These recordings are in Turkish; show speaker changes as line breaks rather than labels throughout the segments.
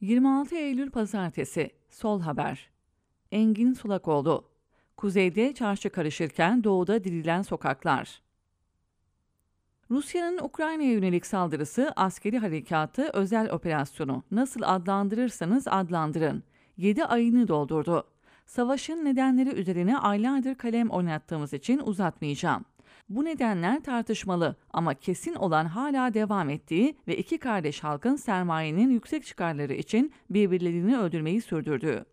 26 Eylül Pazartesi Sol Haber Engin Sulakoğlu Kuzeyde çarşı karışırken doğuda dirilen sokaklar. Rusya'nın Ukrayna'ya yönelik saldırısı, askeri harekatı, özel operasyonu nasıl adlandırırsanız adlandırın. 7 ayını doldurdu. Savaşın nedenleri üzerine aylardır kalem oynattığımız için uzatmayacağım. Bu nedenler tartışmalı ama kesin olan hala devam ettiği ve iki kardeş halkın sermayenin yüksek çıkarları için birbirlerini öldürmeyi sürdürdüğü.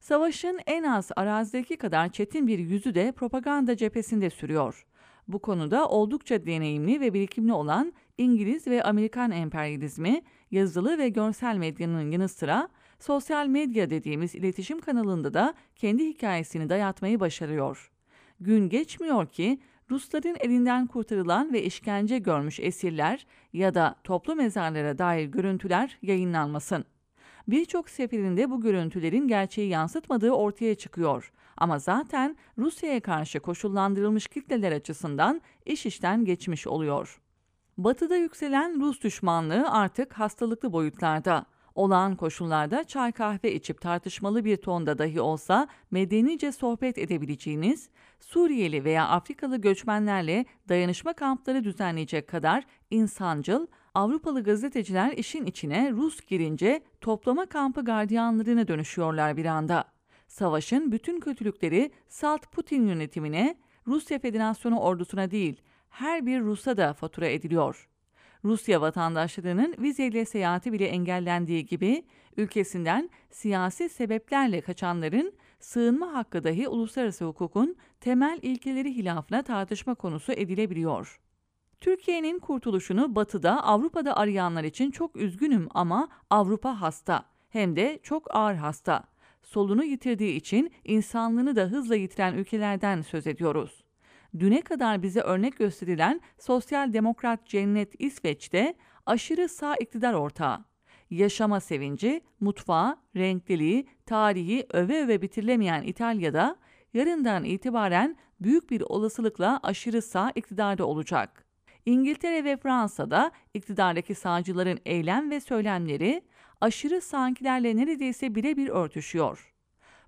Savaşın en az arazideki kadar çetin bir yüzü de propaganda cephesinde sürüyor. Bu konuda oldukça deneyimli ve birikimli olan İngiliz ve Amerikan emperyalizmi, yazılı ve görsel medyanın yanı sıra sosyal medya dediğimiz iletişim kanalında da kendi hikayesini dayatmayı başarıyor. Gün geçmiyor ki Rusların elinden kurtarılan ve işkence görmüş esirler ya da toplu mezarlara dair görüntüler yayınlanmasın. Birçok seferinde bu görüntülerin gerçeği yansıtmadığı ortaya çıkıyor. Ama zaten Rusya'ya karşı koşullandırılmış kitleler açısından iş işten geçmiş oluyor. Batı'da yükselen Rus düşmanlığı artık hastalıklı boyutlarda. Olağan koşullarda çay kahve içip tartışmalı bir tonda dahi olsa medenice sohbet edebileceğiniz, Suriyeli veya Afrikalı göçmenlerle dayanışma kampları düzenleyecek kadar insancıl, Avrupalı gazeteciler işin içine Rus girince toplama kampı gardiyanlarına dönüşüyorlar bir anda. Savaşın bütün kötülükleri Salt Putin yönetimine, Rusya Federasyonu ordusuna değil, her bir Rus'a da fatura ediliyor. Rusya vatandaşlarının vizeyle seyahati bile engellendiği gibi ülkesinden siyasi sebeplerle kaçanların sığınma hakkı dahi uluslararası hukukun temel ilkeleri hilafına tartışma konusu edilebiliyor. Türkiye'nin kurtuluşunu Batı'da, Avrupa'da arayanlar için çok üzgünüm ama Avrupa hasta. Hem de çok ağır hasta. Solunu yitirdiği için insanlığını da hızla yitiren ülkelerden söz ediyoruz. Düne kadar bize örnek gösterilen sosyal demokrat cennet İsveç'te aşırı sağ iktidar ortağı. Yaşama sevinci, mutfağı, renkliliği, tarihi öve öve bitirilemeyen İtalya'da yarından itibaren büyük bir olasılıkla aşırı sağ iktidarda olacak. İngiltere ve Fransa'da iktidardaki sağcıların eylem ve söylemleri aşırı sağınkilerle neredeyse birebir örtüşüyor.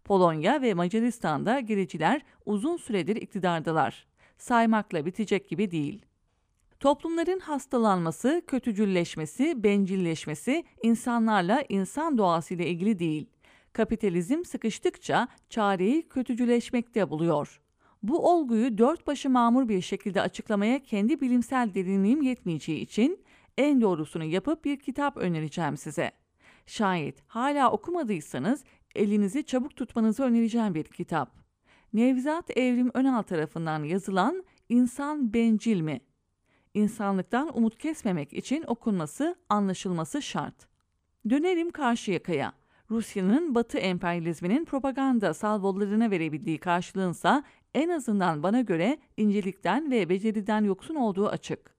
Polonya ve Macaristan'da gericiler uzun süredir iktidardalar. Saymakla bitecek gibi değil. Toplumların hastalanması, kötücülleşmesi, bencilleşmesi insanlarla insan doğasıyla ilgili değil. Kapitalizm sıkıştıkça çareyi kötücüleşmekte buluyor. Bu olguyu dört başı mamur bir şekilde açıklamaya kendi bilimsel derinliğim yetmeyeceği için en doğrusunu yapıp bir kitap önereceğim size. Şayet hala okumadıysanız elinizi çabuk tutmanızı önereceğim bir kitap. Nevzat Evrim Önal tarafından yazılan İnsan Bencil mi? İnsanlıktan umut kesmemek için okunması, anlaşılması şart. Dönelim karşı yakaya. Rusya'nın Batı emperyalizminin propaganda salvolarına verebildiği karşılığınsa en azından bana göre incelikten ve beceriden yoksun olduğu açık.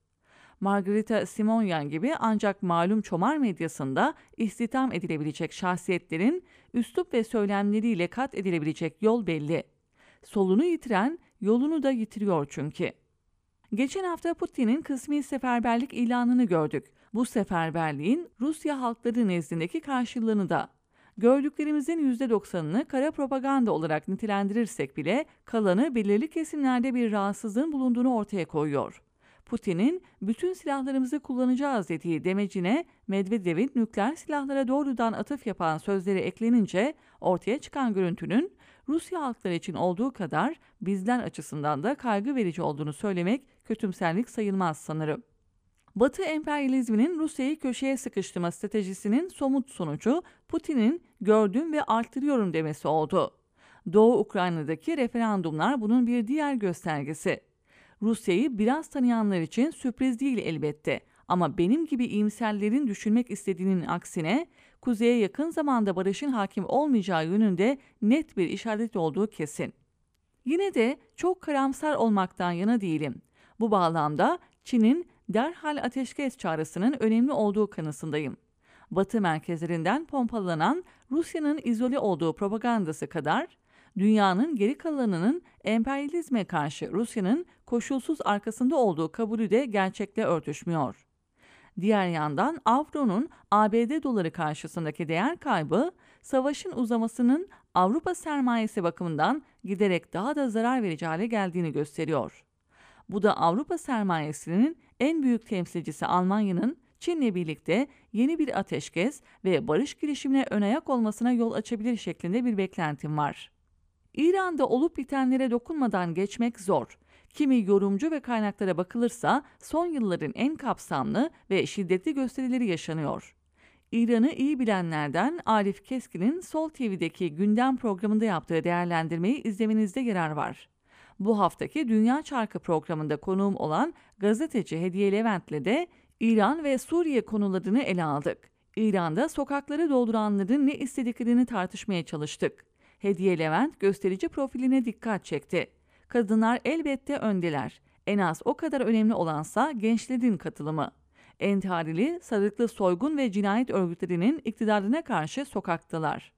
Margarita Simonyan gibi ancak malum çomar medyasında istihdam edilebilecek şahsiyetlerin üslup ve söylemleriyle kat edilebilecek yol belli. Solunu yitiren yolunu da yitiriyor çünkü. Geçen hafta Putin'in kısmi seferberlik ilanını gördük. Bu seferberliğin Rusya halkları nezdindeki karşılığını da Gördüklerimizin %90'ını kara propaganda olarak nitelendirirsek bile kalanı belirli kesimlerde bir rahatsızlığın bulunduğunu ortaya koyuyor. Putin'in bütün silahlarımızı kullanacağız dediği demecine Medvedev'in nükleer silahlara doğrudan atıf yapan sözleri eklenince ortaya çıkan görüntünün Rusya halkları için olduğu kadar bizler açısından da kaygı verici olduğunu söylemek kötümserlik sayılmaz sanırım. Batı emperyalizminin Rusya'yı köşeye sıkıştırma stratejisinin somut sonucu Putin'in gördüm ve arttırıyorum demesi oldu. Doğu Ukrayna'daki referandumlar bunun bir diğer göstergesi. Rusya'yı biraz tanıyanlar için sürpriz değil elbette ama benim gibi iyimserlerin düşünmek istediğinin aksine kuzeye yakın zamanda barışın hakim olmayacağı yönünde net bir işaret olduğu kesin. Yine de çok karamsar olmaktan yana değilim. Bu bağlamda Çin'in derhal ateşkes çağrısının önemli olduğu kanısındayım. Batı merkezlerinden pompalanan Rusya'nın izole olduğu propagandası kadar dünyanın geri kalanının emperyalizme karşı Rusya'nın koşulsuz arkasında olduğu kabulü de gerçekle örtüşmüyor. Diğer yandan avronun ABD doları karşısındaki değer kaybı savaşın uzamasının Avrupa sermayesi bakımından giderek daha da zarar verici hale geldiğini gösteriyor. Bu da Avrupa sermayesinin en büyük temsilcisi Almanya'nın Çin'le birlikte yeni bir ateşkes ve barış girişimine ön ayak olmasına yol açabilir şeklinde bir beklentim var. İran'da olup bitenlere dokunmadan geçmek zor. Kimi yorumcu ve kaynaklara bakılırsa son yılların en kapsamlı ve şiddetli gösterileri yaşanıyor. İran'ı iyi bilenlerden Arif Keskin'in Sol TV'deki gündem programında yaptığı değerlendirmeyi izlemenizde yarar var. Bu haftaki Dünya Çarkı programında konuğum olan gazeteci Hediye Levent'le de İran ve Suriye konularını ele aldık. İran'da sokakları dolduranların ne istediklerini tartışmaya çalıştık. Hediye Levent gösterici profiline dikkat çekti. Kadınlar elbette öndeler. En az o kadar önemli olansa gençlerin katılımı. Entarili, sarıklı soygun ve cinayet örgütlerinin iktidarına karşı sokaktalar.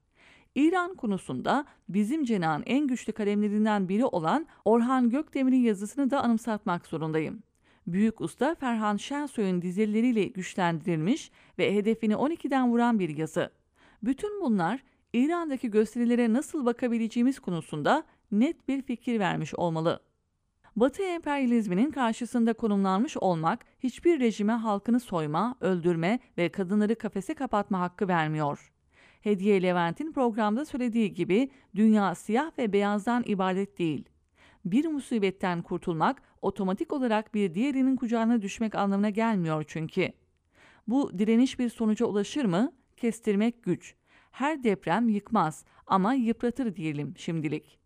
İran konusunda bizim cenahın en güçlü kalemlerinden biri olan Orhan Gökdemir'in yazısını da anımsatmak zorundayım. Büyük usta Ferhan Şensoy'un dizeleriyle güçlendirilmiş ve hedefini 12'den vuran bir yazı. Bütün bunlar İran'daki gösterilere nasıl bakabileceğimiz konusunda net bir fikir vermiş olmalı. Batı emperyalizminin karşısında konumlanmış olmak hiçbir rejime halkını soyma, öldürme ve kadınları kafese kapatma hakkı vermiyor. Hediye Levent'in programda söylediği gibi dünya siyah ve beyazdan ibaret değil. Bir musibetten kurtulmak otomatik olarak bir diğerinin kucağına düşmek anlamına gelmiyor çünkü. Bu direniş bir sonuca ulaşır mı? Kestirmek güç. Her deprem yıkmaz ama yıpratır diyelim şimdilik.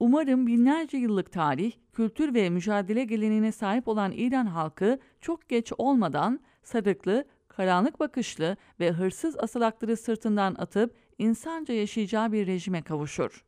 Umarım binlerce yıllık tarih, kültür ve mücadele geleneğine sahip olan İran halkı çok geç olmadan sarıklı, karanlık bakışlı ve hırsız asılakları sırtından atıp insanca yaşayacağı bir rejime kavuşur.